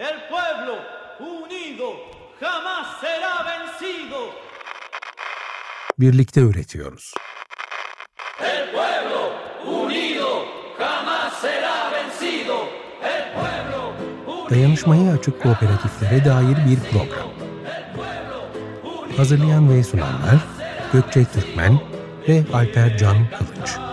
El pueblo unido jamás será vencido. Birlikte üretiyoruz. El pueblo unido jamás será vencido. El pueblo unido. Dayanışmaya açık kooperatiflere dair bir program. Hazırlayan ve sunanlar Gökçe Türkmen ve Alper Can Kılıç.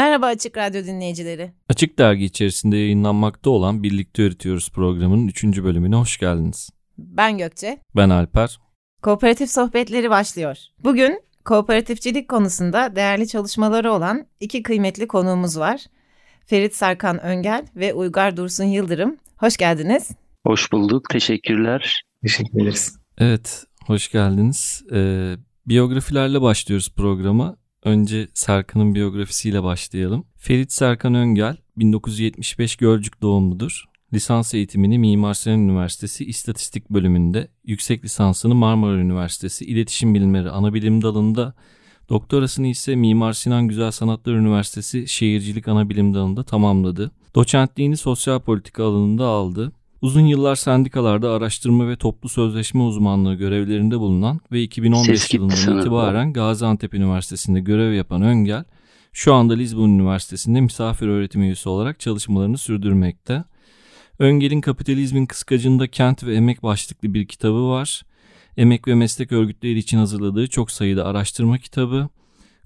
Merhaba Açık Radyo dinleyicileri. Açık Dergi içerisinde yayınlanmakta olan Birlikte Üretiyoruz programının 3. bölümüne hoş geldiniz. Ben Gökçe. Ben Alper. Kooperatif sohbetleri başlıyor. Bugün kooperatifçilik konusunda değerli çalışmaları olan iki kıymetli konuğumuz var. Ferit Sarkan Öngel ve Uygar Dursun Yıldırım. Hoş geldiniz. Hoş bulduk. Teşekkürler. Teşekkür ederiz. Evet, hoş geldiniz. Ee, biyografilerle başlıyoruz programa. Önce Serkan'ın biyografisiyle başlayalım. Ferit Serkan Öngel, 1975 Gölcük doğumludur. Lisans eğitimini Mimar Sinan Üniversitesi İstatistik bölümünde, yüksek lisansını Marmara Üniversitesi İletişim Bilimleri Anabilim dalında, doktorasını ise Mimar Sinan Güzel Sanatlar Üniversitesi Şehircilik Anabilim dalında tamamladı. Doçentliğini sosyal politika alanında aldı. Uzun yıllar sendikalarda araştırma ve toplu sözleşme uzmanlığı görevlerinde bulunan ve 2015 Ses gitti yılından itibaren Gaziantep Üniversitesi'nde görev yapan Öngel, şu anda Lisbon Üniversitesi'nde misafir öğretim üyesi olarak çalışmalarını sürdürmekte. Öngel'in Kapitalizmin Kıskacında Kent ve Emek başlıklı bir kitabı var. Emek ve meslek örgütleri için hazırladığı çok sayıda araştırma kitabı.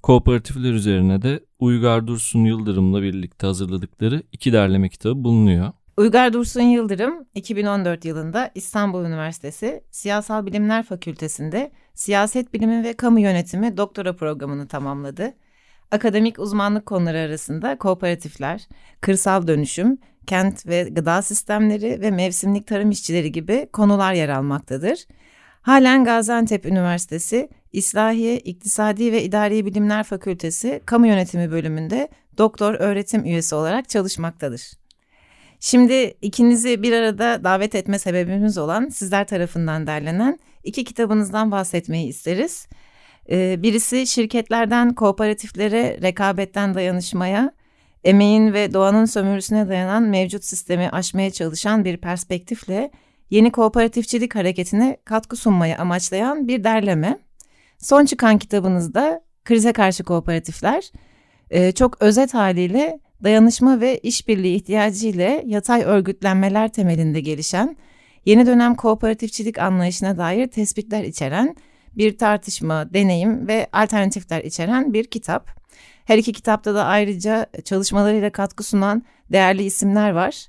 Kooperatifler üzerine de Uygar Dursun Yıldırım'la birlikte hazırladıkları iki derleme kitabı bulunuyor. Uygar Dursun Yıldırım 2014 yılında İstanbul Üniversitesi Siyasal Bilimler Fakültesi'nde Siyaset Bilimi ve Kamu Yönetimi doktora programını tamamladı. Akademik uzmanlık konuları arasında kooperatifler, kırsal dönüşüm, kent ve gıda sistemleri ve mevsimlik tarım işçileri gibi konular yer almaktadır. Halen Gaziantep Üniversitesi İslahiye İktisadi ve İdari Bilimler Fakültesi Kamu Yönetimi bölümünde doktor öğretim üyesi olarak çalışmaktadır. Şimdi ikinizi bir arada davet etme sebebimiz olan sizler tarafından derlenen iki kitabınızdan bahsetmeyi isteriz. Ee, birisi şirketlerden kooperatiflere rekabetten dayanışmaya, emeğin ve doğanın sömürüsüne dayanan mevcut sistemi aşmaya çalışan bir perspektifle yeni kooperatifçilik hareketine katkı sunmayı amaçlayan bir derleme. Son çıkan kitabınızda Krize Karşı Kooperatifler, e, çok özet haliyle dayanışma ve işbirliği ihtiyacı ile yatay örgütlenmeler temelinde gelişen, yeni dönem kooperatifçilik anlayışına dair tespitler içeren bir tartışma, deneyim ve alternatifler içeren bir kitap. Her iki kitapta da ayrıca çalışmalarıyla katkı sunan değerli isimler var.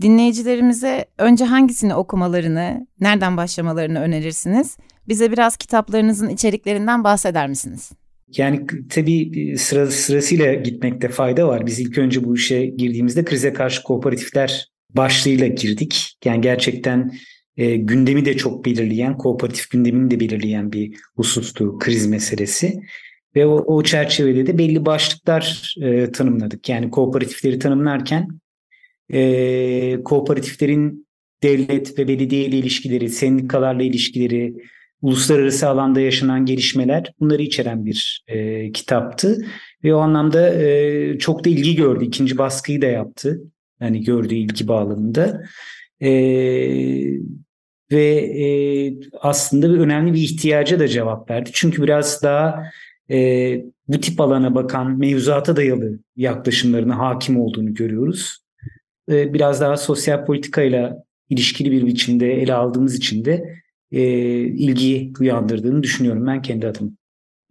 Dinleyicilerimize önce hangisini okumalarını, nereden başlamalarını önerirsiniz? Bize biraz kitaplarınızın içeriklerinden bahseder misiniz? Yani tabii e, sıra, sırasıyla gitmekte fayda var. Biz ilk önce bu işe girdiğimizde krize karşı kooperatifler başlığıyla girdik. Yani gerçekten e, gündemi de çok belirleyen, kooperatif gündemini de belirleyen bir husustu kriz meselesi. Ve o, o çerçevede de belli başlıklar e, tanımladık. Yani kooperatifleri tanımlarken e, kooperatiflerin devlet ve belediye ile ilişkileri, sendikalarla ilişkileri, uluslararası alanda yaşanan gelişmeler bunları içeren bir e, kitaptı. Ve o anlamda e, çok da ilgi gördü. İkinci baskıyı da yaptı. Yani gördüğü ilgi bağlamında. E, ve e, aslında bir önemli bir ihtiyaca da cevap verdi. Çünkü biraz daha e, bu tip alana bakan mevzuata dayalı yaklaşımlarına hakim olduğunu görüyoruz. E, biraz daha sosyal politikayla ilişkili bir biçimde ele aldığımız için de e, ilgi uyandırdığını düşünüyorum ben kendi adıma.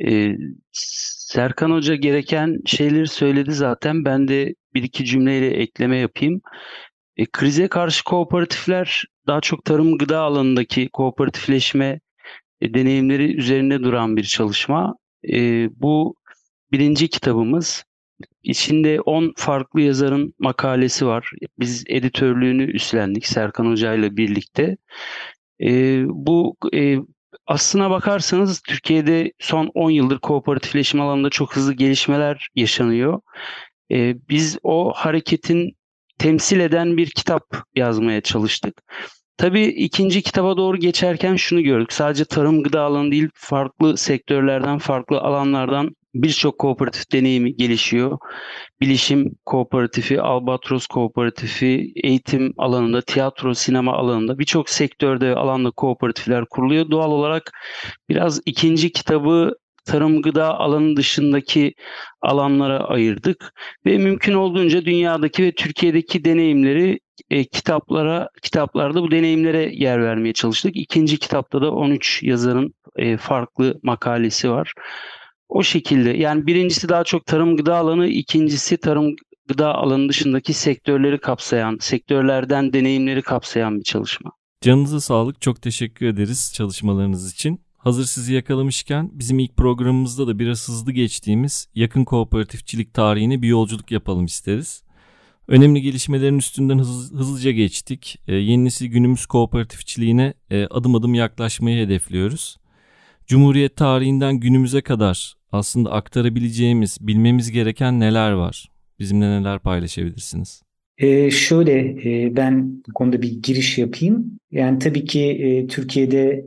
Ee, Serkan Hoca gereken şeyleri söyledi zaten. Ben de bir iki cümleyle ekleme yapayım. E, krize karşı kooperatifler daha çok tarım gıda alanındaki kooperatifleşme e, deneyimleri üzerine duran bir çalışma. E, bu birinci kitabımız. İçinde 10 farklı yazarın makalesi var. Biz editörlüğünü üstlendik Serkan Hoca ile birlikte. E, bu e, aslına bakarsanız Türkiye'de son 10 yıldır kooperatifleşme alanında çok hızlı gelişmeler yaşanıyor. E, biz o hareketin temsil eden bir kitap yazmaya çalıştık. Tabii ikinci kitaba doğru geçerken şunu gördük. Sadece tarım gıda alanı değil, farklı sektörlerden, farklı alanlardan birçok kooperatif deneyimi gelişiyor. Bilişim kooperatifi, Albatros kooperatifi, eğitim alanında, tiyatro, sinema alanında birçok sektörde alanda kooperatifler kuruluyor. Doğal olarak biraz ikinci kitabı tarım gıda alanı dışındaki alanlara ayırdık ve mümkün olduğunca dünyadaki ve Türkiye'deki deneyimleri e, kitaplara kitaplarda bu deneyimlere yer vermeye çalıştık. İkinci kitapta da 13 yazarın e, farklı makalesi var. O şekilde yani birincisi daha çok tarım gıda alanı, ikincisi tarım gıda alanı dışındaki sektörleri kapsayan, sektörlerden deneyimleri kapsayan bir çalışma. Canınıza sağlık. Çok teşekkür ederiz çalışmalarınız için. Hazır sizi yakalamışken bizim ilk programımızda da biraz hızlı geçtiğimiz yakın kooperatifçilik tarihine bir yolculuk yapalım isteriz. Önemli gelişmelerin üstünden hız, hızlıca geçtik. E, yeni nesil günümüz kooperatifçiliğine e, adım adım yaklaşmayı hedefliyoruz. Cumhuriyet tarihinden günümüze kadar aslında aktarabileceğimiz, bilmemiz gereken neler var? Bizimle neler paylaşabilirsiniz? Ee, şöyle e, ben bu konuda bir giriş yapayım. Yani tabii ki e, Türkiye'de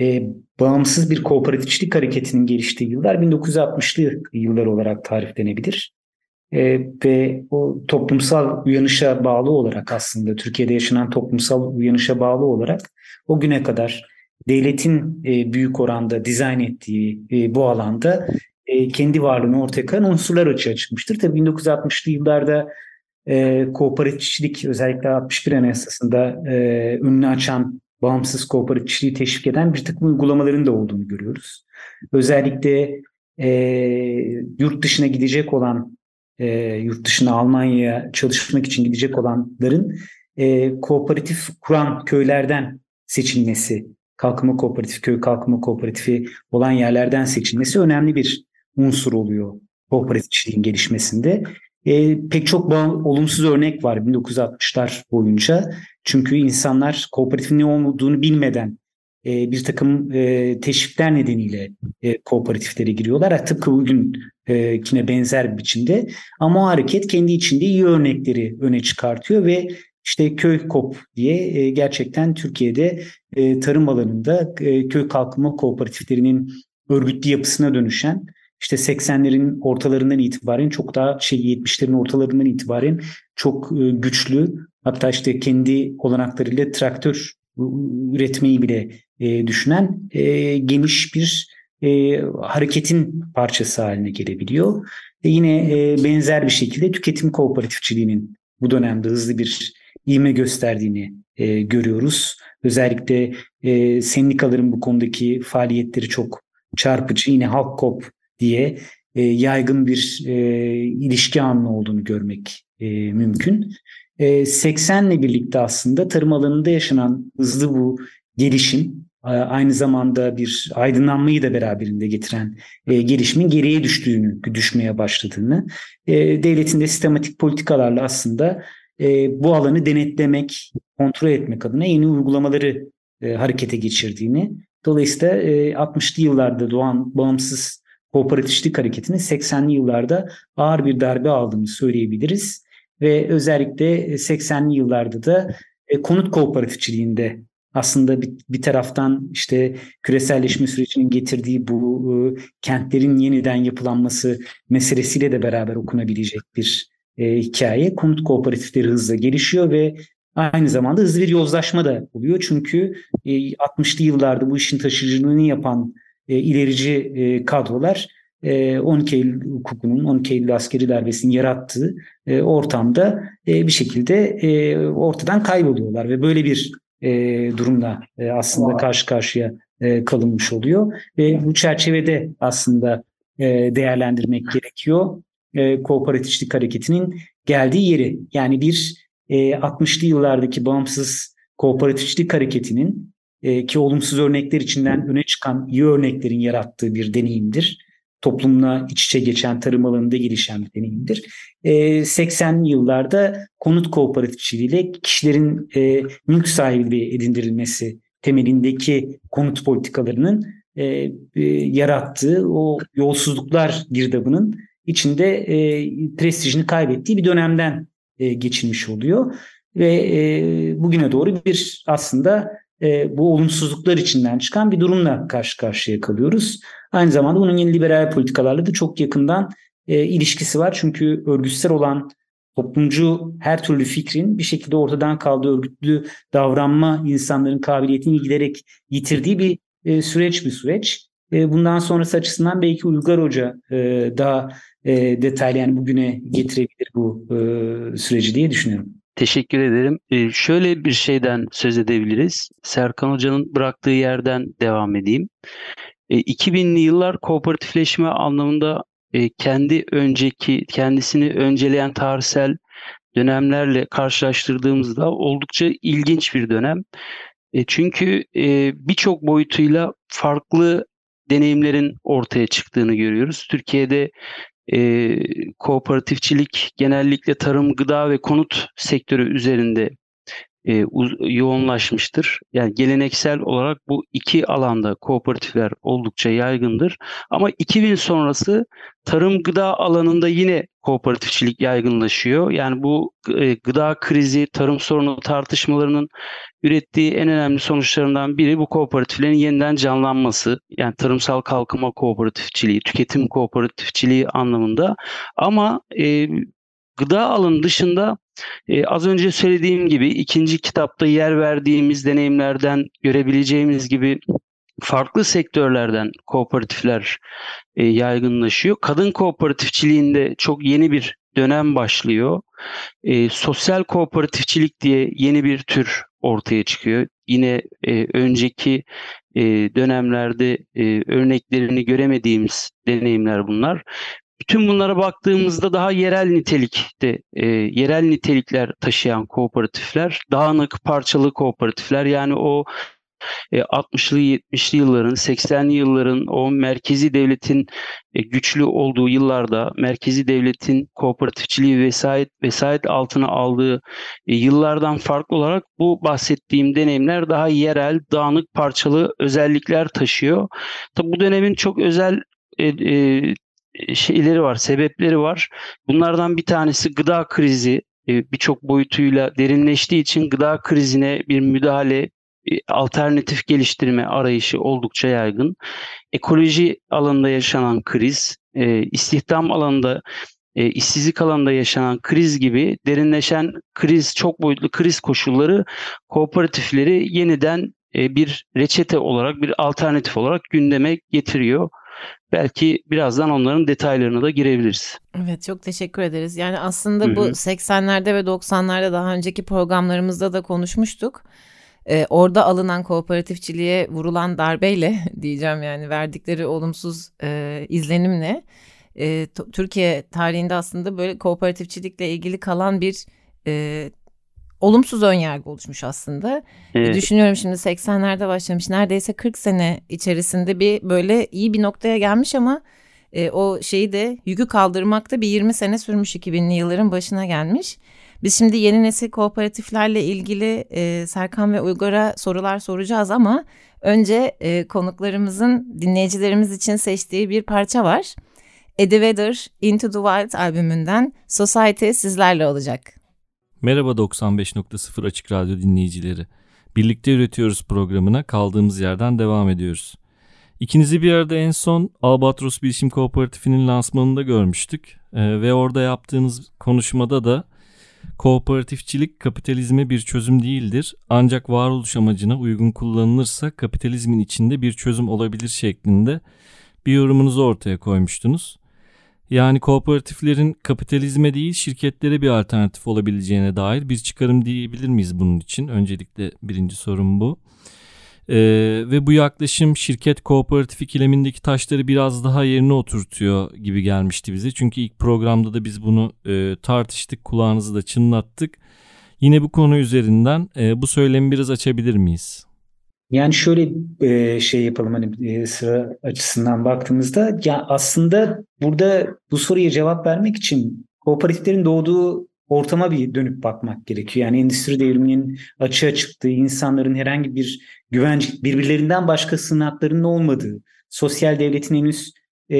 e, bağımsız bir kooperatifçilik hareketinin geliştiği yıllar 1960'lı yıllar olarak tariflenebilir. E, ve o toplumsal uyanışa bağlı olarak aslında Türkiye'de yaşanan toplumsal uyanışa bağlı olarak o güne kadar devletin e, büyük oranda dizayn ettiği e, bu alanda e, kendi varlığını ortaya koyan unsurlar açığa çıkmıştır. Tabii 1960'lı yıllarda e, kooperatifçilik özellikle 61 Anayasası'nda e, önünü açan bağımsız kooperatifçiliği teşvik eden bir takım uygulamaların da olduğunu görüyoruz. Özellikle e, yurt dışına gidecek olan, e, yurt dışına Almanya'ya çalışmak için gidecek olanların e, kooperatif kuran köylerden seçilmesi, kalkınma kooperatif, köy kalkınma kooperatifi olan yerlerden seçilmesi önemli bir unsur oluyor kooperatifçiliğin gelişmesinde. E, pek çok olumsuz örnek var 1960'lar boyunca. Çünkü insanlar kooperatifin ne olduğunu bilmeden e, bir takım e, teşvikler nedeniyle e, kooperatiflere giriyorlar. Tıpkı bugünkine benzer bir biçimde. Ama o hareket kendi içinde iyi örnekleri öne çıkartıyor ve işte köy kop diye e, gerçekten Türkiye'de e, tarım alanında e, köy kalkınma kooperatiflerinin örgütlü yapısına dönüşen işte 80'lerin ortalarından itibaren çok daha şey 70'lerin ortalarından itibaren çok güçlü hatta işte kendi olanaklarıyla traktör üretmeyi bile düşünen geniş bir e, hareketin parçası haline gelebiliyor. E, yine e, benzer bir şekilde tüketim kooperatifçiliğinin bu dönemde hızlı bir ivme gösterdiğini e, görüyoruz. Özellikle e, sendikaların bu konudaki faaliyetleri çok çarpıcı. Yine Halk Kop diye e, yaygın bir e, ilişki anlı olduğunu görmek e, mümkün. E, 80 ile birlikte aslında tarım alanında yaşanan hızlı bu gelişim aynı zamanda bir aydınlanmayı da beraberinde getiren e, gelişimin geriye düştüğünü, düşmeye başladığını, e, devletin de sistematik politikalarla aslında e, bu alanı denetlemek, kontrol etmek adına yeni uygulamaları e, harekete geçirdiğini, dolayısıyla e, 60'lı yıllarda doğan bağımsız kooperatifçilik hareketinin 80'li yıllarda ağır bir darbe aldığını söyleyebiliriz. Ve özellikle 80'li yıllarda da e, konut kooperatifçiliğinde aslında bir, bir taraftan işte küreselleşme sürecinin getirdiği bu e, kentlerin yeniden yapılanması meselesiyle de beraber okunabilecek bir e, hikaye. Konut kooperatifleri hızla gelişiyor ve aynı zamanda hızlı bir yozlaşma da oluyor. Çünkü e, 60'lı yıllarda bu işin taşıyıcılığını yapan e, ilerici e, kadrolar e, 12 Eylül hukukunun, 12 Eylül askeri darbesinin yarattığı e, ortamda e, bir şekilde e, ortadan kayboluyorlar ve böyle bir e, durumla e, aslında karşı karşıya e, kalınmış oluyor. Ve bu çerçevede aslında e, değerlendirmek gerekiyor e, kooperatifçilik hareketinin geldiği yeri. Yani bir e, 60'lı yıllardaki bağımsız kooperatifçilik hareketinin e, ki olumsuz örnekler içinden öne çıkan iyi örneklerin yarattığı bir deneyimdir. Toplumla iç içe geçen tarım alanında gelişen bir deneyimdir. E, 80'li yıllarda konut kooperatifçiliğiyle kişilerin e, mülk sahibi edindirilmesi temelindeki konut politikalarının e, e, yarattığı o yolsuzluklar girdabının içinde e, prestijini kaybettiği bir dönemden e, geçilmiş oluyor ve e, bugüne doğru bir aslında e, bu olumsuzluklar içinden çıkan bir durumla karşı karşıya kalıyoruz. Aynı zamanda bunun yeni liberal politikalarla da çok yakından e, ilişkisi var. Çünkü örgütsel olan toplumcu her türlü fikrin bir şekilde ortadan kaldığı örgütlü davranma insanların kabiliyetini giderek yitirdiği bir e, süreç bir süreç. E, bundan sonrası açısından belki Uygar Hoca e, daha e, detaylı yani bugüne getirebilir bu e, süreci diye düşünüyorum. Teşekkür ederim. Ee, şöyle bir şeyden söz edebiliriz. Serkan Hoca'nın bıraktığı yerden devam edeyim. Ee, 2000'li yıllar kooperatifleşme anlamında e, kendi önceki, kendisini önceleyen tarihsel dönemlerle karşılaştırdığımızda oldukça ilginç bir dönem. E, çünkü e, birçok boyutuyla farklı deneyimlerin ortaya çıktığını görüyoruz. Türkiye'de e, kooperatifçilik genellikle tarım, gıda ve konut sektörü üzerinde e, uz- yoğunlaşmıştır. Yani geleneksel olarak bu iki alanda kooperatifler oldukça yaygındır. Ama 2000 sonrası tarım gıda alanında yine kooperatifçilik yaygınlaşıyor. Yani bu e, gıda krizi, tarım sorunu tartışmalarının ürettiği en önemli sonuçlarından biri bu kooperatiflerin yeniden canlanması. Yani tarımsal kalkınma kooperatifçiliği, tüketim kooperatifçiliği anlamında. Ama e, gıda alanı dışında e, az önce söylediğim gibi ikinci kitapta yer verdiğimiz deneyimlerden görebileceğimiz gibi farklı sektörlerden kooperatifler e, yaygınlaşıyor. Kadın kooperatifçiliğinde çok yeni bir dönem başlıyor. E, sosyal kooperatifçilik diye yeni bir tür ortaya çıkıyor. Yine e, önceki e, dönemlerde e, örneklerini göremediğimiz deneyimler bunlar. Bütün bunlara baktığımızda daha yerel nitelikte, e, yerel nitelikler taşıyan kooperatifler, dağınık, parçalı kooperatifler yani o e, 60'lı 70'li yılların, 80'li yılların o merkezi devletin e, güçlü olduğu yıllarda merkezi devletin kooperatifçiliği vesayet vesayet altına aldığı e, yıllardan farklı olarak bu bahsettiğim deneyimler daha yerel, dağınık, parçalı özellikler taşıyor. Tabi bu dönemin çok özel e, e, şeyleri var, sebepleri var. Bunlardan bir tanesi gıda krizi. E, Birçok boyutuyla derinleştiği için gıda krizine bir müdahale, e, alternatif geliştirme arayışı oldukça yaygın. Ekoloji alanında yaşanan kriz, e, istihdam alanında, e, işsizlik alanında yaşanan kriz gibi derinleşen kriz, çok boyutlu kriz koşulları kooperatifleri yeniden e, bir reçete olarak, bir alternatif olarak gündeme getiriyor. Belki birazdan onların detaylarına da girebiliriz. Evet çok teşekkür ederiz. Yani aslında Hı bu hı. 80'lerde ve 90'larda daha önceki programlarımızda da konuşmuştuk. Ee, orada alınan kooperatifçiliğe vurulan darbeyle diyeceğim yani verdikleri olumsuz e, izlenimle e, Türkiye tarihinde aslında böyle kooperatifçilikle ilgili kalan bir e, olumsuz önyargı oluşmuş aslında. E, Düşünüyorum şimdi 80'lerde başlamış neredeyse 40 sene içerisinde bir böyle iyi bir noktaya gelmiş ama e, o şeyi de yükü kaldırmakta bir 20 sene sürmüş 2000'li yılların başına gelmiş. Biz şimdi yeni nesil kooperatiflerle ilgili e, Serkan ve Uygar'a sorular soracağız ama önce e, konuklarımızın dinleyicilerimiz için seçtiği bir parça var. Eddie Vedder Into the Wild albümünden Society sizlerle olacak. Merhaba 95.0 Açık Radyo dinleyicileri. Birlikte üretiyoruz programına kaldığımız yerden devam ediyoruz. İkinizi bir arada en son Albatros Bilişim Kooperatifi'nin lansmanında görmüştük. Ee, ve orada yaptığınız konuşmada da kooperatifçilik kapitalizme bir çözüm değildir. Ancak varoluş amacına uygun kullanılırsa kapitalizmin içinde bir çözüm olabilir şeklinde bir yorumunuzu ortaya koymuştunuz. Yani kooperatiflerin kapitalizme değil şirketlere bir alternatif olabileceğine dair bir çıkarım diyebilir miyiz bunun için? Öncelikle birinci sorum bu. Ee, ve bu yaklaşım şirket kooperatif ikilemindeki taşları biraz daha yerine oturtuyor gibi gelmişti bize. Çünkü ilk programda da biz bunu e, tartıştık, kulağınızı da çınlattık. Yine bu konu üzerinden e, bu söylemi biraz açabilir miyiz? Yani şöyle e, şey yapalım hani e, sıra açısından baktığımızda ya aslında burada bu soruya cevap vermek için kooperatiflerin doğduğu ortama bir dönüp bakmak gerekiyor. Yani endüstri devriminin açığa çıktığı, insanların herhangi bir güvence, birbirlerinden başkasının haklarının olmadığı, sosyal devletin henüz e,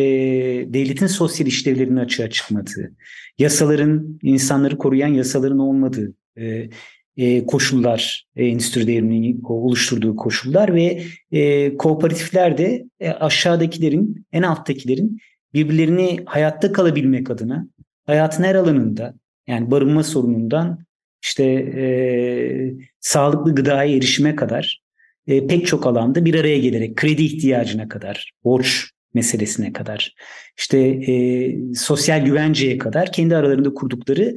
devletin sosyal işlevlerinin açığa çıkmadığı, yasaların insanları koruyan yasaların olmadığı, e, e, koşullar, e, endüstri devriminin oluşturduğu koşullar ve e, kooperatifler de e, aşağıdakilerin, en alttakilerin birbirlerini hayatta kalabilmek adına hayatın her alanında yani barınma sorunundan işte e, sağlıklı gıdaya erişime kadar e, pek çok alanda bir araya gelerek kredi ihtiyacına kadar, borç meselesine kadar, işte e, sosyal güvenceye kadar kendi aralarında kurdukları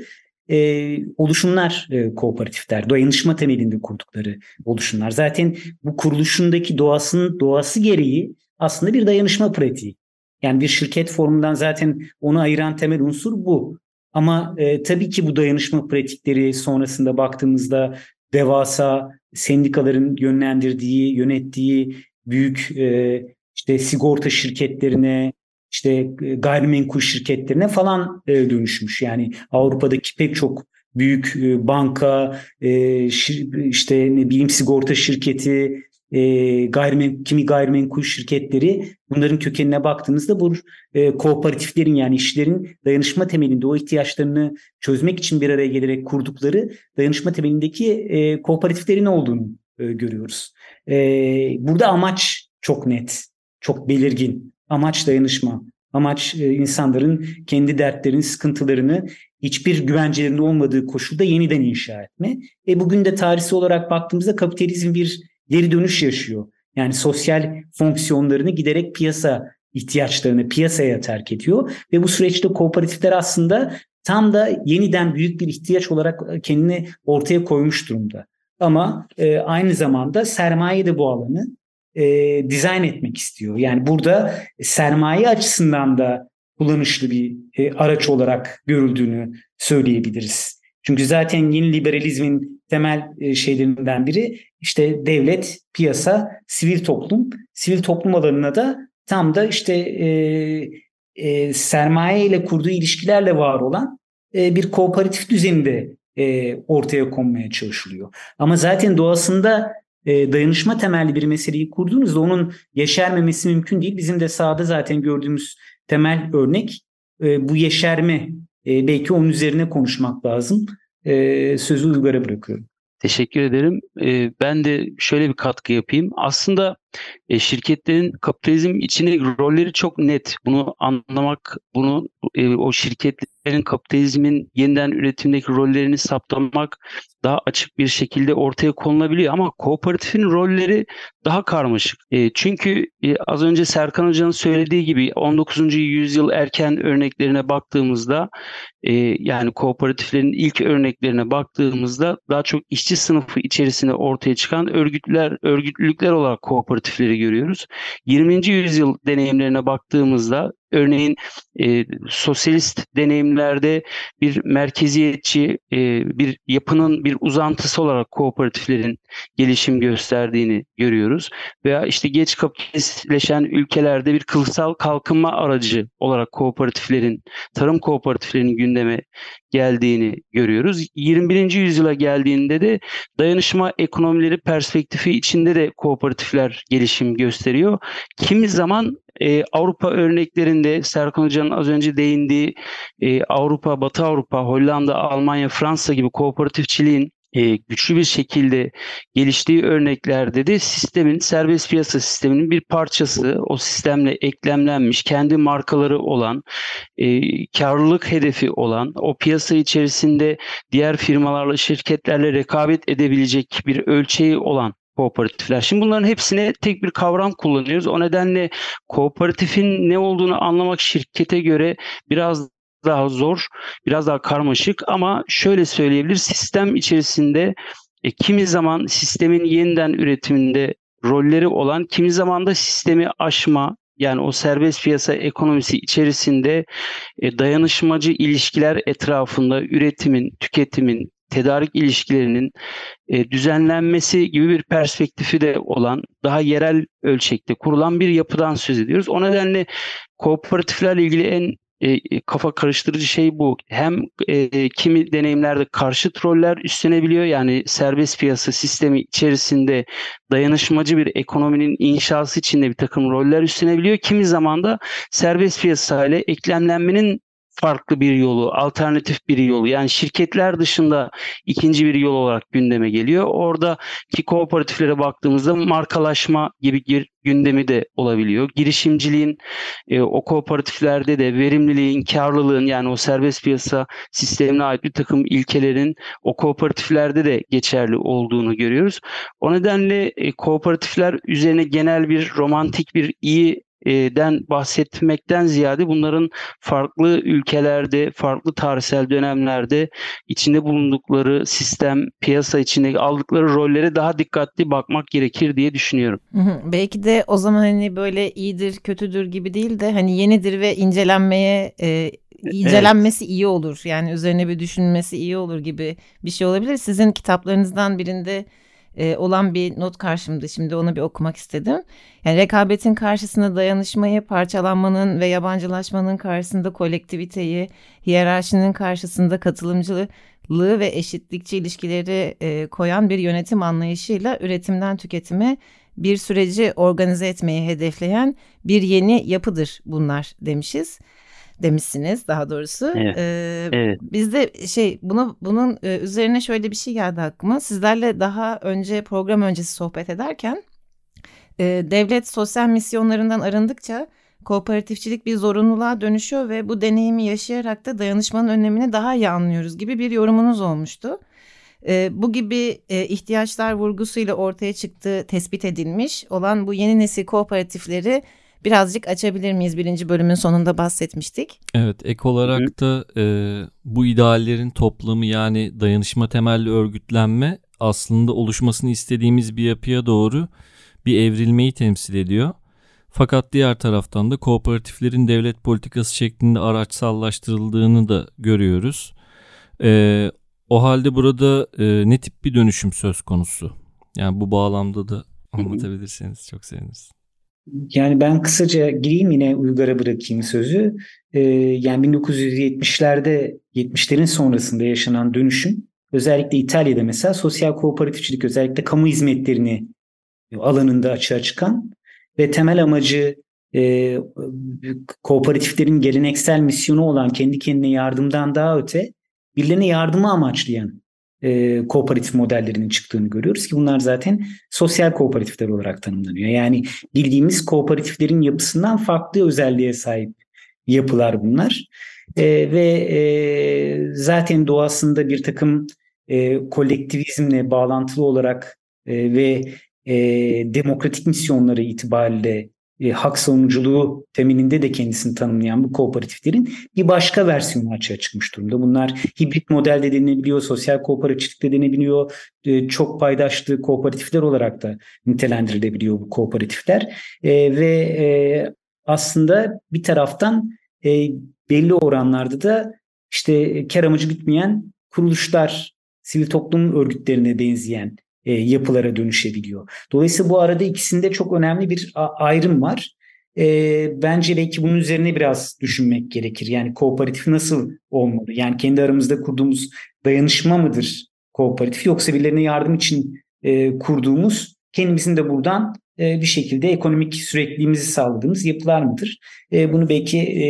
e, oluşumlar e, kooperatifler, dayanışma temelinde kurdukları oluşumlar. Zaten bu kuruluşundaki doğasının doğası gereği aslında bir dayanışma pratiği. Yani bir şirket formundan zaten onu ayıran temel unsur bu. Ama e, tabii ki bu dayanışma pratikleri sonrasında baktığımızda devasa sendikaların yönlendirdiği, yönettiği büyük e, işte sigorta şirketlerine, işte e, gayrimenkul şirketlerine falan e, dönüşmüş. Yani Avrupa'daki pek çok büyük e, banka, işte ne bileyim sigorta şirketi, e, gayrimen kimi gayrimenkul şirketleri bunların kökenine baktığımızda bu kooperatiflerin yani işlerin dayanışma temelinde o ihtiyaçlarını çözmek için bir araya gelerek kurdukları dayanışma temelindeki kooperatiflerin olduğunu görüyoruz. Burada amaç çok net, çok belirgin. Amaç dayanışma. Amaç e, insanların kendi dertlerini, sıkıntılarını hiçbir güvencelerinde olmadığı koşulda yeniden inşa etme. E bugün de tarihsel olarak baktığımızda kapitalizm bir geri dönüş yaşıyor. Yani sosyal fonksiyonlarını giderek piyasa ihtiyaçlarını piyasaya terk ediyor ve bu süreçte kooperatifler aslında tam da yeniden büyük bir ihtiyaç olarak kendini ortaya koymuş durumda. Ama e, aynı zamanda sermaye de bu alanı e, dizayn etmek istiyor. Yani burada sermaye açısından da kullanışlı bir e, araç olarak görüldüğünü söyleyebiliriz. Çünkü zaten yeni liberalizmin temel e, şeylerinden biri işte devlet, piyasa, sivil toplum. Sivil toplum alanına da tam da işte e, e, sermaye ile kurduğu ilişkilerle var olan e, bir kooperatif düzeninde e, ortaya konmaya çalışılıyor. Ama zaten doğasında e, dayanışma temelli bir meseleyi kurduğunuzda onun yeşermemesi mümkün değil. Bizim de sahada zaten gördüğümüz temel örnek e, bu yeşerme. E, belki onun üzerine konuşmak lazım. E, sözü Uygar'a bırakıyorum. Teşekkür ederim. Ben de şöyle bir katkı yapayım. Aslında şirketlerin kapitalizm içinde rolleri çok net. Bunu anlamak, bunu o şirketlerin kapitalizmin yeniden üretimdeki rollerini saptamak daha açık bir şekilde ortaya konulabiliyor. Ama kooperatifin rolleri daha karmaşık. E, çünkü e, az önce Serkan Hoca'nın söylediği gibi 19. yüzyıl erken örneklerine baktığımızda e, yani kooperatiflerin ilk örneklerine baktığımızda daha çok işçi sınıfı içerisinde ortaya çıkan örgütler, örgütlülükler olarak kooperatifleri görüyoruz. 20. yüzyıl deneyimlerine baktığımızda Örneğin e, sosyalist deneyimlerde bir merkeziyetçi e, bir yapının bir uzantısı olarak kooperatiflerin gelişim gösterdiğini görüyoruz. Veya işte geç kapitalistleşen ülkelerde bir kılsal kalkınma aracı olarak kooperatiflerin, tarım kooperatiflerinin gündeme geldiğini görüyoruz. 21. yüzyıla geldiğinde de dayanışma ekonomileri perspektifi içinde de kooperatifler gelişim gösteriyor. Kimi zaman e, Avrupa örneklerinde Serkan Hoca'nın az önce değindiği e, Avrupa, Batı Avrupa, Hollanda, Almanya, Fransa gibi kooperatifçiliğin e, güçlü bir şekilde geliştiği örneklerde de sistemin, serbest piyasa sisteminin bir parçası, o sistemle eklemlenmiş, kendi markaları olan, e, karlılık hedefi olan, o piyasa içerisinde diğer firmalarla, şirketlerle rekabet edebilecek bir ölçeği olan kooperatifler. Şimdi bunların hepsine tek bir kavram kullanıyoruz. O nedenle kooperatifin ne olduğunu anlamak şirkete göre biraz daha zor, biraz daha karmaşık ama şöyle söyleyebilir sistem içerisinde e, kimi zaman sistemin yeniden üretiminde rolleri olan, kimi zaman da sistemi aşma, yani o serbest piyasa ekonomisi içerisinde e, dayanışmacı ilişkiler etrafında üretimin, tüketimin, tedarik ilişkilerinin e, düzenlenmesi gibi bir perspektifi de olan daha yerel ölçekte kurulan bir yapıdan söz ediyoruz. O nedenle kooperatiflerle ilgili en e, kafa karıştırıcı şey bu. Hem e, kimi deneyimlerde karşıt roller üstlenebiliyor. Yani serbest piyasa sistemi içerisinde dayanışmacı bir ekonominin inşası içinde bir takım roller üstlenebiliyor. Kimi zaman da serbest piyasa ile eklemlenmenin farklı bir yolu, alternatif bir yolu yani şirketler dışında ikinci bir yol olarak gündeme geliyor. Oradaki kooperatiflere baktığımızda markalaşma gibi gündemi de olabiliyor. Girişimciliğin e, o kooperatiflerde de verimliliğin, karlılığın yani o serbest piyasa sistemine ait bir takım ilkelerin o kooperatiflerde de geçerli olduğunu görüyoruz. O nedenle e, kooperatifler üzerine genel bir romantik bir iyi den bahsetmekten ziyade bunların farklı ülkelerde, farklı tarihsel dönemlerde içinde bulundukları sistem, piyasa içinde aldıkları rollere daha dikkatli bakmak gerekir diye düşünüyorum. Belki de o zaman hani böyle iyidir, kötüdür gibi değil de hani yenidir ve incelenmeye e, incelenmesi evet. iyi olur. Yani üzerine bir düşünmesi iyi olur gibi bir şey olabilir. Sizin kitaplarınızdan birinde e, olan bir not karşımda. Şimdi onu bir okumak istedim. Yani rekabetin karşısında dayanışmayı, parçalanmanın ve yabancılaşmanın karşısında kolektiviteyi, hiyerarşinin karşısında katılımcılığı ve eşitlikçi ilişkileri e, koyan bir yönetim anlayışıyla üretimden tüketime bir süreci organize etmeyi hedefleyen bir yeni yapıdır bunlar demişiz demişsiniz daha doğrusu. Evet. Ee, evet. Bizde şey bunu bunun e, üzerine şöyle bir şey geldi aklıma. Sizlerle daha önce program öncesi sohbet ederken e, devlet sosyal misyonlarından arındıkça kooperatifçilik bir zorunluluğa dönüşüyor ve bu deneyimi yaşayarak da dayanışmanın önemini daha iyi anlıyoruz gibi bir yorumunuz olmuştu. E, bu gibi e, ihtiyaçlar vurgusuyla ortaya çıktığı tespit edilmiş olan bu yeni nesil kooperatifleri birazcık açabilir miyiz? Birinci bölümün sonunda bahsetmiştik. Evet ek olarak da e, bu ideallerin toplamı yani dayanışma temelli örgütlenme aslında oluşmasını istediğimiz bir yapıya doğru bir evrilmeyi temsil ediyor. Fakat diğer taraftan da kooperatiflerin devlet politikası şeklinde araçsallaştırıldığını da görüyoruz. E, o halde burada e, ne tip bir dönüşüm söz konusu? Yani bu bağlamda da anlatabilirseniz çok seviniriz. Yani ben kısaca gireyim yine Uygar'a bırakayım sözü. Ee, yani 1970'lerde 70'lerin sonrasında yaşanan dönüşüm özellikle İtalya'da mesela sosyal kooperatifçilik özellikle kamu hizmetlerini alanında açığa çıkan ve temel amacı e, kooperatiflerin geleneksel misyonu olan kendi kendine yardımdan daha öte birilerine yardımı amaçlayan e, kooperatif modellerinin çıktığını görüyoruz ki bunlar zaten sosyal kooperatifler olarak tanımlanıyor. Yani bildiğimiz kooperatiflerin yapısından farklı özelliğe sahip yapılar bunlar. E, ve e, zaten doğasında bir takım e, kolektivizmle bağlantılı olarak e, ve e, demokratik misyonları itibariyle e, hak savunuculuğu temelinde de kendisini tanımlayan bu kooperatiflerin bir başka versiyonu açığa çıkmış durumda. Bunlar hibrit modelde denilebiliyor, sosyal kooperatiflik de denebiliyor, e, çok paydaşlı kooperatifler olarak da nitelendirilebiliyor bu kooperatifler. E, ve e, aslında bir taraftan e, belli oranlarda da işte kar amacı gütmeyen kuruluşlar, sivil toplum örgütlerine benzeyen e, yapılara dönüşebiliyor. Dolayısıyla bu arada ikisinde çok önemli bir ayrım var. E, bence belki bunun üzerine biraz düşünmek gerekir. Yani kooperatif nasıl olmalı? Yani kendi aramızda kurduğumuz dayanışma mıdır kooperatif yoksa birilerine yardım için e, kurduğumuz kendimizin de buradan e, bir şekilde ekonomik sürekliliğimizi sağladığımız yapılar mıdır? E, bunu belki e,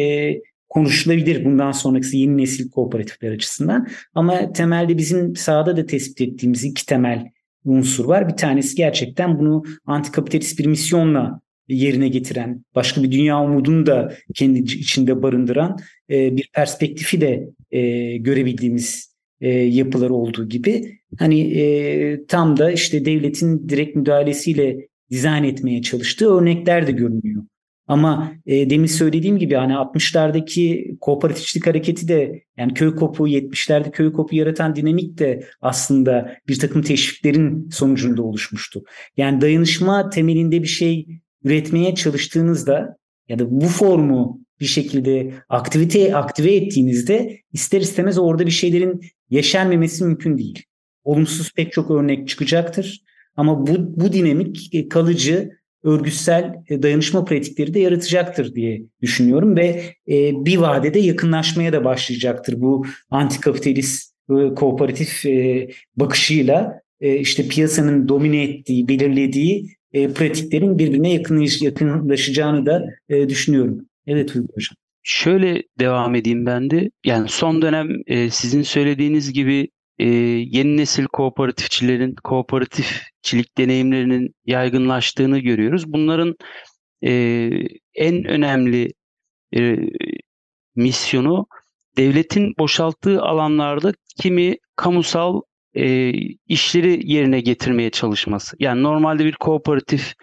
konuşulabilir bundan sonraki yeni nesil kooperatifler açısından. Ama temelde bizim sahada da tespit ettiğimiz iki temel unsur var. Bir tanesi gerçekten bunu antikapitalist bir misyonla yerine getiren, başka bir dünya umudunu da kendi içinde barındıran e, bir perspektifi de e, görebildiğimiz e, yapılar olduğu gibi hani e, tam da işte devletin direkt müdahalesiyle dizayn etmeye çalıştığı örnekler de görünüyor. Ama e, demin söylediğim gibi hani 60'lardaki kooperatifçilik hareketi de yani köy kopu 70'lerde köy kopu yaratan dinamik de aslında bir takım teşviklerin sonucunda oluşmuştu. Yani dayanışma temelinde bir şey üretmeye çalıştığınızda ya da bu formu bir şekilde aktivite aktive ettiğinizde ister istemez orada bir şeylerin yeşermemesi mümkün değil. Olumsuz pek çok örnek çıkacaktır. Ama bu, bu dinamik e, kalıcı örgütsel e, dayanışma pratikleri de yaratacaktır diye düşünüyorum ve e, bir vadede yakınlaşmaya da başlayacaktır bu antikapitalist e, kooperatif bakışıyla işte piyasanın domine ettiği, belirlediği pratiklerin birbirine yakınlaşacağını da düşünüyorum. Evet Uygur Hocam. şöyle devam edeyim ben de. Yani son dönem sizin söylediğiniz gibi e, yeni nesil kooperatifçilerin kooperatifçilik deneyimlerinin yaygınlaştığını görüyoruz. Bunların e, en önemli e, misyonu devletin boşalttığı alanlarda kimi kamusal e, işleri yerine getirmeye çalışması. Yani normalde bir kooperatif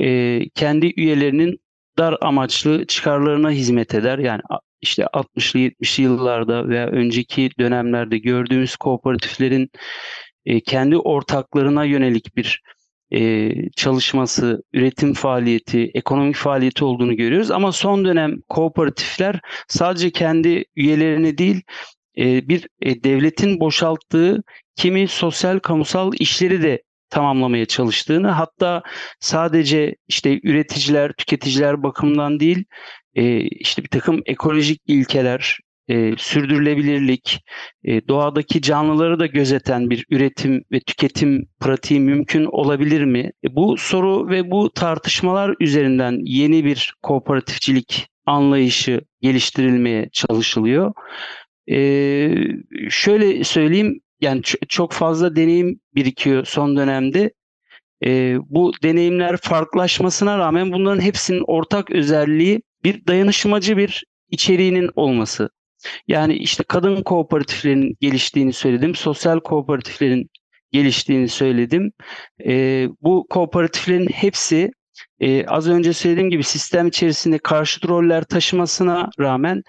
e, kendi üyelerinin dar amaçlı çıkarlarına hizmet eder. Yani işte 60'lı 70'li yıllarda veya önceki dönemlerde gördüğümüz kooperatiflerin e, kendi ortaklarına yönelik bir e, çalışması, üretim faaliyeti, ekonomik faaliyeti olduğunu görüyoruz. Ama son dönem kooperatifler sadece kendi üyelerine değil, e, bir devletin boşalttığı kimi sosyal kamusal işleri de tamamlamaya çalıştığını hatta sadece işte üreticiler, tüketiciler bakımından değil e, işte bir takım ekolojik ilkeler, e, sürdürülebilirlik, e, doğadaki canlıları da gözeten bir üretim ve tüketim pratiği mümkün olabilir mi? E, bu soru ve bu tartışmalar üzerinden yeni bir kooperatifçilik anlayışı geliştirilmeye çalışılıyor. E, şöyle söyleyeyim, yani çok fazla deneyim birikiyor son dönemde. E, bu deneyimler farklılaşmasına rağmen bunların hepsinin ortak özelliği bir dayanışmacı bir içeriğinin olması. Yani işte kadın kooperatiflerin geliştiğini söyledim, sosyal kooperatiflerin geliştiğini söyledim. E, bu kooperatiflerin hepsi e, az önce söylediğim gibi sistem içerisinde karşıt roller taşımasına rağmen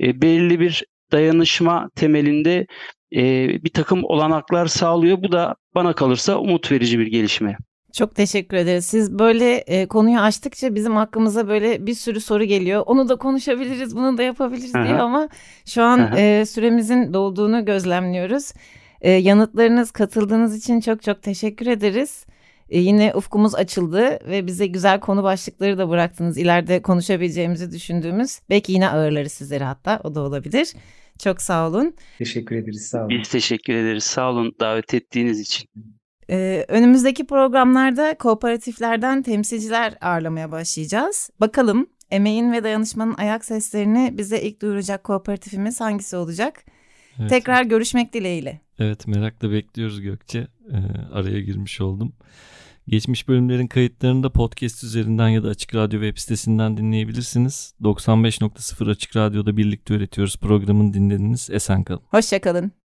e, belirli bir dayanışma temelinde e, bir takım olanaklar sağlıyor. Bu da bana kalırsa umut verici bir gelişme. Çok teşekkür ederiz. Siz böyle e, konuyu açtıkça bizim hakkımıza böyle bir sürü soru geliyor. Onu da konuşabiliriz, bunu da yapabiliriz diye ama şu an e, süremizin dolduğunu gözlemliyoruz. E, yanıtlarınız, katıldığınız için çok çok teşekkür ederiz. E, yine ufkumuz açıldı ve bize güzel konu başlıkları da bıraktınız. İleride konuşabileceğimizi düşündüğümüz. Belki yine ağırları sizlere hatta o da olabilir. Çok sağ olun. Teşekkür ederiz. Sağ olun. Biz teşekkür ederiz. Sağ olun davet ettiğiniz için. Ee, önümüzdeki programlarda kooperatiflerden temsilciler ağırlamaya başlayacağız. Bakalım emeğin ve dayanışmanın ayak seslerini bize ilk duyuracak kooperatifimiz hangisi olacak? Evet. Tekrar görüşmek dileğiyle. Evet merakla bekliyoruz Gökçe. Ee, araya girmiş oldum. Geçmiş bölümlerin kayıtlarını da podcast üzerinden ya da Açık Radyo web sitesinden dinleyebilirsiniz. 95.0 Açık Radyo'da birlikte üretiyoruz programını dinlediniz. Esen kalın. Hoşçakalın.